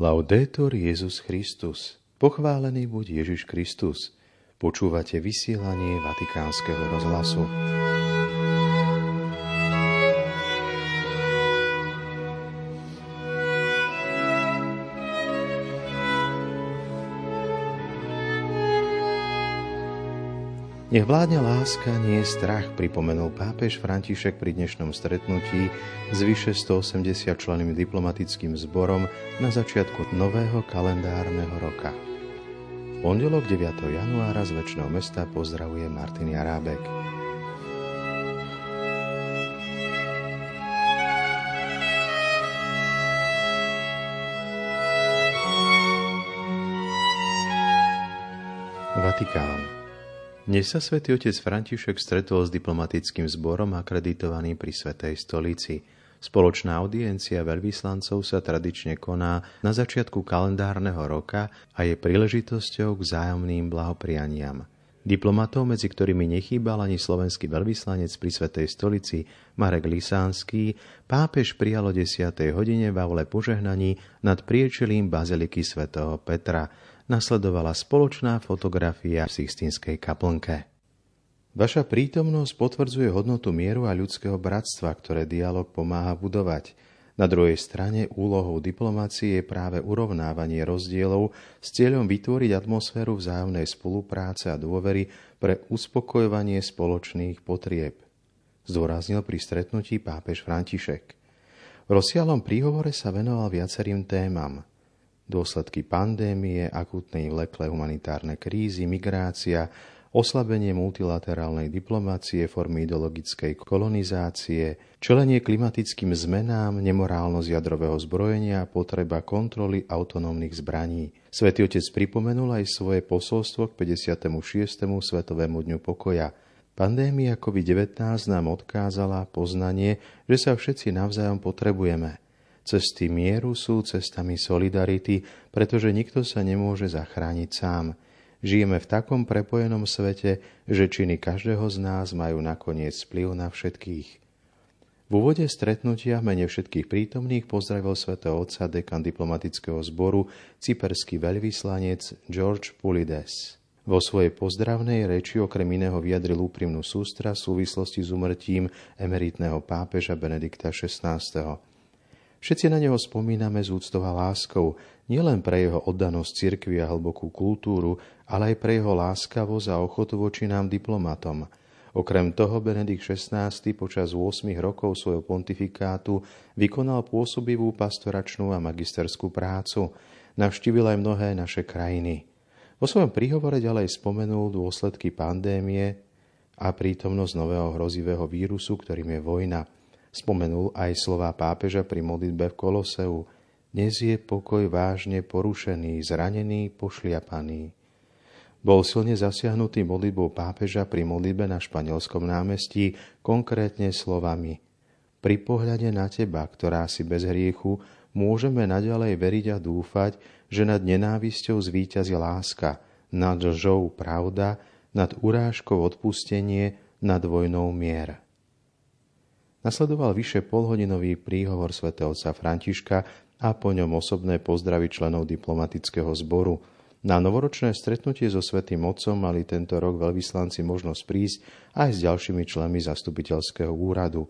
Laudetur Jezus Christus. Pochválený buď Ježiš Kristus. Počúvate vysielanie Vatikánskeho rozhlasu. Nech vládne láska, nie je strach, pripomenul pápež František pri dnešnom stretnutí s vyše 180 členmi diplomatickým zborom na začiatku nového kalendárneho roka. V pondelok 9. januára z väčšného mesta pozdravuje Martin Jarábek. Vatikán. Dnes sa svätý otec František stretol s diplomatickým zborom akreditovaným pri Svetej stolici. Spoločná audiencia veľvyslancov sa tradične koná na začiatku kalendárneho roka a je príležitosťou k vzájomným blahoprianiam. Diplomatov, medzi ktorými nechýbal ani slovenský veľvyslanec pri Svetej stolici Marek Lisánsky, pápež prijal o 10. hodine v aule požehnaní nad priečelím baziliky svätého Petra – nasledovala spoločná fotografia v Sixtinskej kaplnke. Vaša prítomnosť potvrdzuje hodnotu mieru a ľudského bratstva, ktoré dialog pomáha budovať. Na druhej strane úlohou diplomácie je práve urovnávanie rozdielov s cieľom vytvoriť atmosféru vzájomnej spolupráce a dôvery pre uspokojovanie spoločných potrieb. Zdôraznil pri stretnutí pápež František. V rozsiahlom príhovore sa venoval viacerým témam – dôsledky pandémie, akútnej vleklé humanitárne krízy, migrácia, oslabenie multilaterálnej diplomácie, formy ideologickej kolonizácie, čelenie klimatickým zmenám, nemorálnosť jadrového zbrojenia, potreba kontroly autonómnych zbraní. Svetý Otec pripomenul aj svoje posolstvo k 56. Svetovému dňu pokoja. Pandémia COVID-19 nám odkázala poznanie, že sa všetci navzájom potrebujeme – Cesty mieru sú cestami solidarity, pretože nikto sa nemôže zachrániť sám. Žijeme v takom prepojenom svete, že činy každého z nás majú nakoniec vplyv na všetkých. V úvode stretnutia mene všetkých prítomných pozdravil svätého otca dekan diplomatického zboru cyperský veľvyslanec George Pulides. Vo svojej pozdravnej reči okrem iného vyjadril úprimnú sústra v súvislosti s umrtím emeritného pápeža Benedikta XVI. Všetci na neho spomíname z úctou a láskou, nielen pre jeho oddanosť cirkvi a hlbokú kultúru, ale aj pre jeho láskavosť a ochotu voči nám diplomatom. Okrem toho Benedikt XVI počas 8 rokov svojho pontifikátu vykonal pôsobivú pastoračnú a magisterskú prácu. Navštívil aj mnohé naše krajiny. Vo svojom príhovore ďalej spomenul dôsledky pandémie a prítomnosť nového hrozivého vírusu, ktorým je vojna – Spomenul aj slová pápeža pri modlitbe v Koloseu. Dnes je pokoj vážne porušený, zranený, pošliapaný. Bol silne zasiahnutý modlitbou pápeža pri modlitbe na španielskom námestí, konkrétne slovami Pri pohľade na teba, ktorá si bez hriechu, môžeme naďalej veriť a dúfať, že nad nenávisťou zvíťazí láska, nad lžou pravda, nad urážkou odpustenie, nad vojnou mier. Nasledoval vyše polhodinový príhovor svätého Františka a po ňom osobné pozdravy členov diplomatického zboru. Na novoročné stretnutie so Svetým Otcom mali tento rok veľvyslanci možnosť prísť aj s ďalšími členmi zastupiteľského úradu.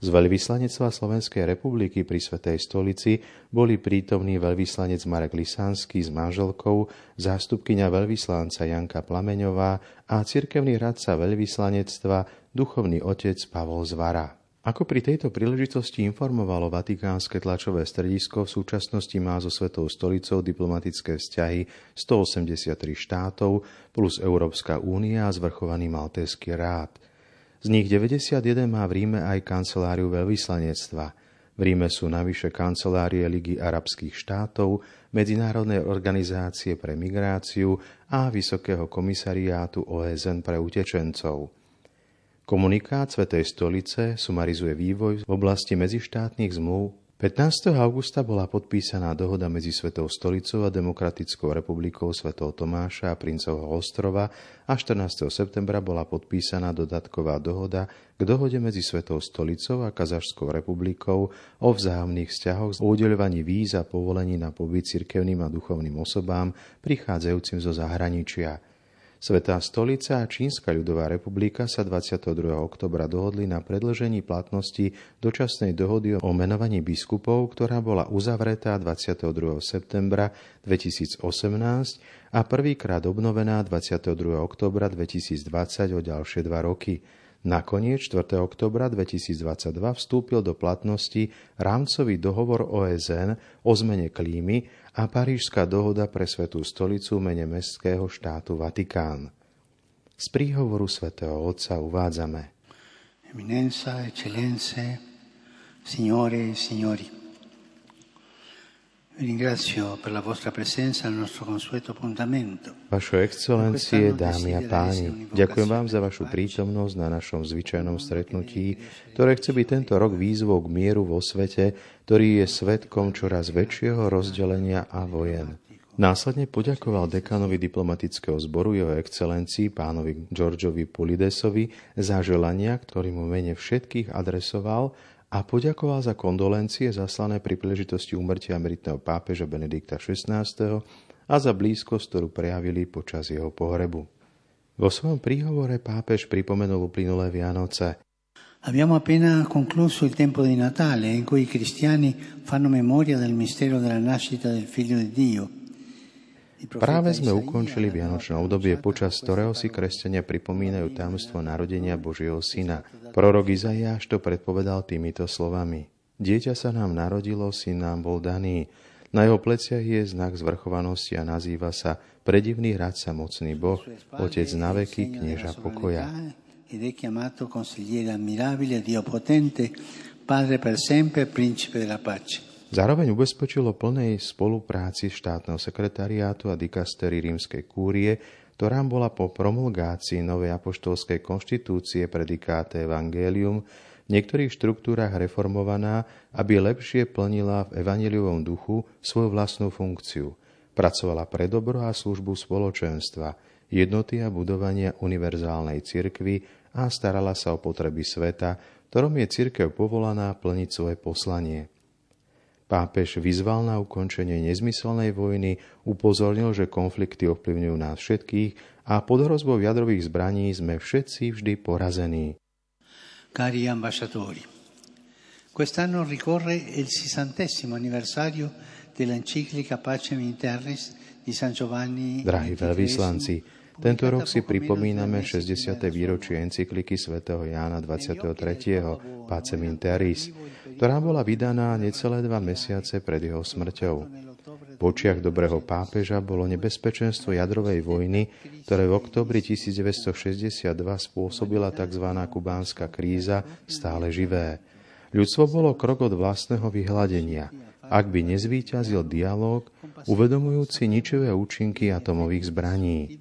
Z veľvyslanectva Slovenskej republiky pri Svetej stolici boli prítomní veľvyslanec Marek Lisánsky s manželkou, zástupkyňa veľvyslanca Janka Plameňová a cirkevný radca veľvyslanectva duchovný otec Pavol Zvara. Ako pri tejto príležitosti informovalo Vatikánske tlačové stredisko, v súčasnosti má so Svetou stolicou diplomatické vzťahy 183 štátov plus Európska únia a zvrchovaný Maltéský rád. Z nich 91 má v Ríme aj kanceláriu veľvyslanectva. V Ríme sú navyše kancelárie Ligy arabských štátov, Medzinárodnej organizácie pre migráciu a Vysokého komisariátu OSN pre utečencov. Komunikát Svetej stolice sumarizuje vývoj v oblasti medzištátnych zmluv 15. augusta bola podpísaná dohoda medzi Svetou stolicou a Demokratickou republikou svätého Tomáša a Princovho ostrova a 14. septembra bola podpísaná dodatková dohoda k dohode medzi Svetou stolicou a Kazašskou republikou o vzájomných vzťahoch o udeľovaní víz a povolení na pobyt cirkevným a duchovným osobám prichádzajúcim zo zahraničia – Svetá stolica a Čínska ľudová republika sa 22. oktobra dohodli na predlžení platnosti dočasnej dohody o menovaní biskupov, ktorá bola uzavretá 22. septembra 2018 a prvýkrát obnovená 22. oktobra 2020 o ďalšie dva roky. Nakoniec 4. oktobra 2022 vstúpil do platnosti rámcový dohovor OSN o zmene klímy a Parížská dohoda pre Svetú stolicu mene Mestského štátu Vatikán. Z príhovoru svätého Otca uvádzame Eminenza, eccellenze, signore signori, Vaše excelencie, dámy a páni, ďakujem vám za vašu prítomnosť na našom zvyčajnom stretnutí, ktoré chce byť tento rok výzvou k mieru vo svete, ktorý je svetkom čoraz väčšieho rozdelenia a vojen. Následne poďakoval dekanovi diplomatického zboru jeho excelencii pánovi Georgeovi Pulidesovi za želania, ktorý mu mene všetkých adresoval a poďakoval za kondolencie zaslané pri príležitosti umrtia emeritného pápeža Benedikta XVI a za blízkosť, ktorú prejavili počas jeho pohrebu. Vo svojom príhovore pápež pripomenul uplynulé Vianoce. Abbiamo appena concluso il tempo di Natale in cui i cristiani fanno memoria del mistero della nascita del Figlio di Dio – Práve sme ukončili Vianočné obdobie, počas ktorého si kresťania pripomínajú tajomstvo narodenia Božieho Syna. Prorok Izaiáš to predpovedal týmito slovami. Dieťa sa nám narodilo, syn nám bol daný. Na jeho pleciach je znak zvrchovanosti a nazýva sa predivný radca mocný Boh, Otec na veky, knieža pokoja. Padre per sempre, Principe della pace. Zároveň ubezpečil o plnej spolupráci štátneho sekretariátu a dikastery rímskej kúrie, ktorá bola po promulgácii novej apoštolskej konštitúcie predikáte Evangelium v niektorých štruktúrach reformovaná, aby lepšie plnila v evangeliovom duchu svoju vlastnú funkciu. Pracovala pre dobro a službu spoločenstva, jednoty a budovania univerzálnej cirkvy a starala sa o potreby sveta, ktorom je cirkev povolaná plniť svoje poslanie. Pápež vyzval na ukončenie nezmyselnej vojny, upozornil, že konflikty ovplyvňujú nás všetkých a pod hrozbou jadrových zbraní sme všetci vždy porazení. Cari ambasciatori, quest'anno ricorre il sessantesimo anniversario dell'enciclica Pacem in Terris di San Giovanni Drahí veľvyslanci, tento rok si pripomíname 60. výročie encykliky svätého Jána 23. Pacem in Terris, ktorá bola vydaná necelé dva mesiace pred jeho smrťou. V očiach dobrého pápeža bolo nebezpečenstvo jadrovej vojny, ktoré v oktobri 1962 spôsobila tzv. kubánska kríza, stále živé. Ľudstvo bolo krok od vlastného vyhľadenia, ak by nezvýťazil dialog, uvedomujúci ničivé účinky atomových zbraní.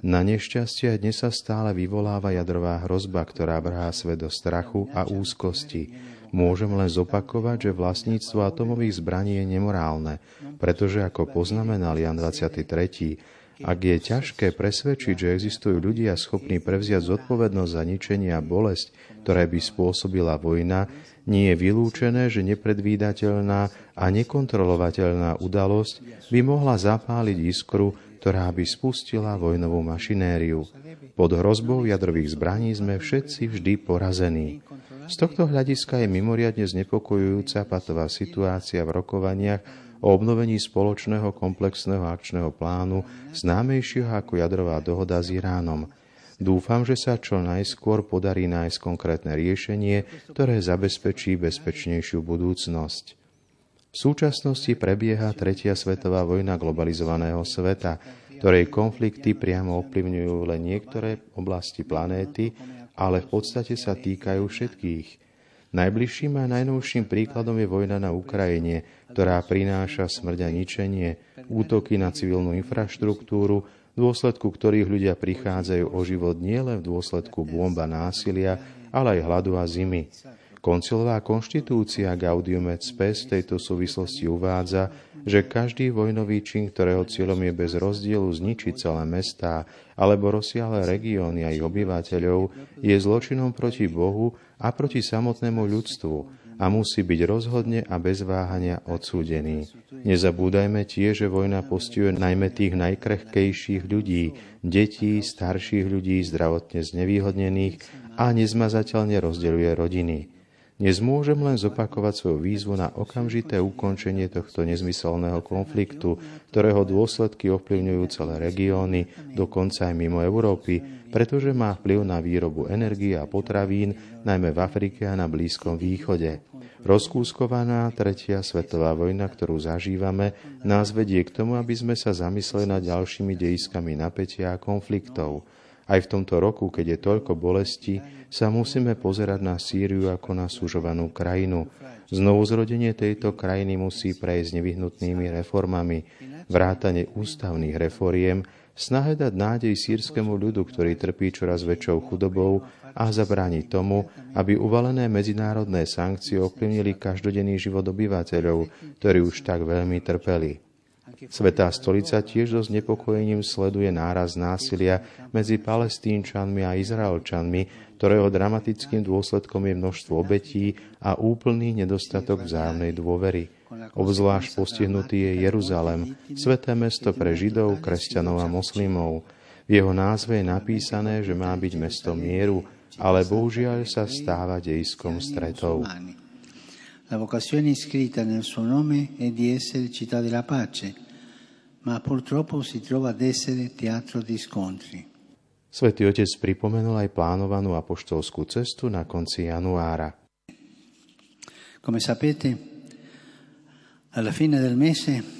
Na nešťastie dnes sa stále vyvoláva jadrová hrozba, ktorá vrhá svet do strachu a úzkosti. Môžem len zopakovať, že vlastníctvo atomových zbraní je nemorálne, pretože ako poznamenal Jan 23. Ak je ťažké presvedčiť, že existujú ľudia schopní prevziať zodpovednosť za ničenie a bolesť, ktoré by spôsobila vojna, nie je vylúčené, že nepredvídateľná a nekontrolovateľná udalosť by mohla zapáliť iskru, ktorá by spustila vojnovú mašinériu. Pod hrozbou jadrových zbraní sme všetci vždy porazení. Z tohto hľadiska je mimoriadne znepokojujúca patová situácia v rokovaniach o obnovení spoločného komplexného akčného plánu známejšieho ako jadrová dohoda s Iránom. Dúfam, že sa čo najskôr podarí nájsť konkrétne riešenie, ktoré zabezpečí bezpečnejšiu budúcnosť. V súčasnosti prebieha tretia svetová vojna globalizovaného sveta, ktorej konflikty priamo ovplyvňujú len niektoré oblasti planéty, ale v podstate sa týkajú všetkých. Najbližším a najnovším príkladom je vojna na Ukrajine, ktorá prináša smrť a ničenie, útoky na civilnú infraštruktúru, v dôsledku ktorých ľudia prichádzajú o život nielen v dôsledku bomba násilia, ale aj hladu a zimy. Koncilová konštitúcia Gaudium et Spes v tejto súvislosti uvádza, že každý vojnový čin, ktorého cieľom je bez rozdielu zničiť celé mestá alebo rozsiahle regióny a ich obyvateľov, je zločinom proti Bohu a proti samotnému ľudstvu a musí byť rozhodne a bez váhania odsúdený. Nezabúdajme tiež, že vojna postihuje najmä tých najkrehkejších ľudí, detí, starších ľudí, zdravotne znevýhodnených a nezmazateľne rozdeľuje rodiny. Dnes môžem len zopakovať svoju výzvu na okamžité ukončenie tohto nezmyselného konfliktu, ktorého dôsledky ovplyvňujú celé regióny, dokonca aj mimo Európy, pretože má vplyv na výrobu energie a potravín, najmä v Afrike a na Blízkom východe. Rozkúskovaná tretia svetová vojna, ktorú zažívame, nás vedie k tomu, aby sme sa zamysleli nad ďalšími dejiskami napätia a konfliktov. Aj v tomto roku, keď je toľko bolesti, sa musíme pozerať na Sýriu ako na súžovanú krajinu. Znovu zrodenie tejto krajiny musí prejsť nevyhnutnými reformami, vrátane ústavných reforiem, snahe dať nádej sírskému ľudu, ktorý trpí čoraz väčšou chudobou a zabrániť tomu, aby uvalené medzinárodné sankcie ovplyvnili každodenný život obyvateľov, ktorí už tak veľmi trpeli. Svetá stolica tiež so znepokojením sleduje náraz násilia medzi palestínčanmi a izraelčanmi, ktorého dramatickým dôsledkom je množstvo obetí a úplný nedostatok vzájomnej dôvery. Obzvlášť postihnutý je Jeruzalem, sveté mesto pre Židov, kresťanov a moslimov. V jeho názve je napísané, že má byť mesto mieru, ale bohužiaľ sa stáva dejskom stretov. La vocazione iscritta nel suo nome è di essere città della pace, ma purtroppo si trova ad essere teatro di scontri. Svetý Otec pripomenul aj plánovanú apoštolskú cestu na konci januára. Come sapete, alla fine del mese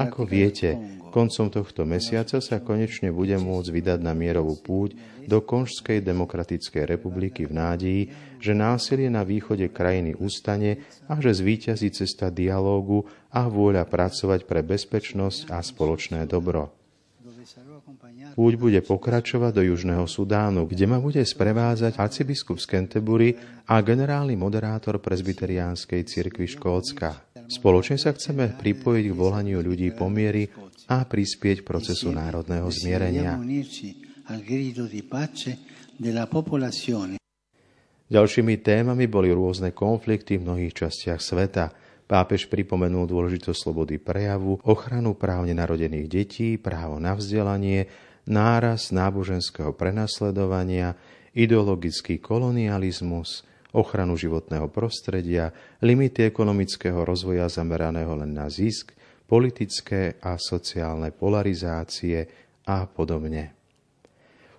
Ako viete, koncom tohto mesiaca sa konečne budem môcť vydať na mierovú púť do Konžskej demokratickej republiky v nádeji, že násilie na východe krajiny ustane a že zvíťazí cesta dialógu a vôľa pracovať pre bezpečnosť a spoločné dobro. Púť bude pokračovať do Južného Sudánu, kde ma bude sprevázať arcibiskup z Canterbury a generálny moderátor prezbyteriánskej cirkvi Škótska. Spoločne sa chceme pripojiť k volaniu ľudí pomiery a prispieť procesu národného zmierenia. Ďalšími témami boli rôzne konflikty v mnohých častiach sveta – Pápež pripomenul dôležitosť slobody prejavu, ochranu práv nenarodených detí, právo na vzdelanie, náraz náboženského prenasledovania, ideologický kolonializmus, ochranu životného prostredia, limity ekonomického rozvoja zameraného len na zisk, politické a sociálne polarizácie a podobne.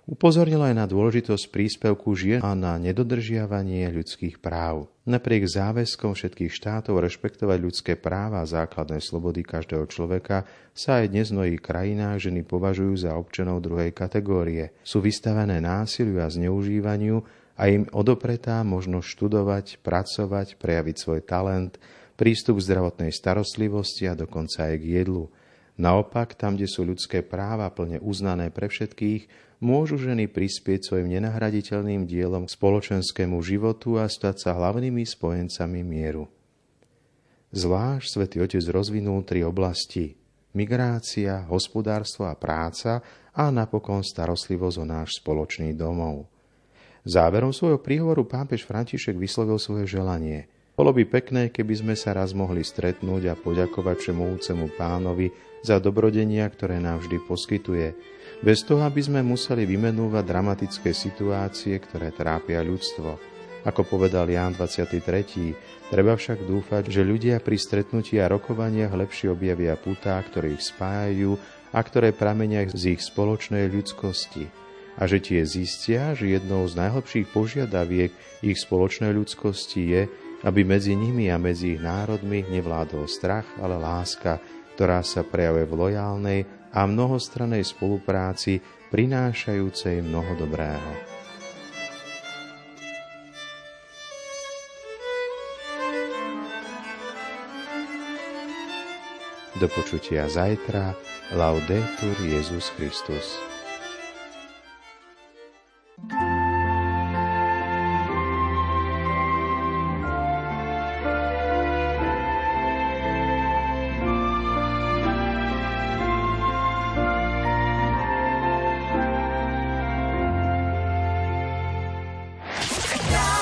Upozornila aj na dôležitosť príspevku žien a na nedodržiavanie ľudských práv. Napriek záväzkom všetkých štátov rešpektovať ľudské práva a základné slobody každého človeka sa aj dnes v mnohých krajinách ženy považujú za občanov druhej kategórie. Sú vystavené násiliu a zneužívaniu a im odopretá možnosť študovať, pracovať, prejaviť svoj talent, prístup k zdravotnej starostlivosti a dokonca aj k jedlu. Naopak, tam, kde sú ľudské práva plne uznané pre všetkých, môžu ženy prispieť svojim nenahraditeľným dielom k spoločenskému životu a stať sa hlavnými spojencami mieru. Zvlášť svätý Otec rozvinul tri oblasti migrácia, hospodárstvo a práca a napokon starostlivosť o náš spoločný domov. Záverom svojho príhovoru pápež František vyslovil svoje želanie – bolo by pekné, keby sme sa raz mohli stretnúť a poďakovať všemovúcemu pánovi za dobrodenia, ktoré nám vždy poskytuje, bez toho, aby sme museli vymenúvať dramatické situácie, ktoré trápia ľudstvo. Ako povedal Ján 23. Treba však dúfať, že ľudia pri stretnutí a rokovaniach lepšie objavia putá, ktoré ich spájajú a ktoré pramenia z ich spoločnej ľudskosti. A že tie zistia, že jednou z najhlbších požiadaviek ich spoločnej ľudskosti je, aby medzi nimi a medzi ich národmi nevládol strach, ale láska, ktorá sa prejavuje v lojálnej a mnohostrannej spolupráci, prinášajúcej mnoho dobrého. Do počutia zajtra. Laudetur Jezus Christus.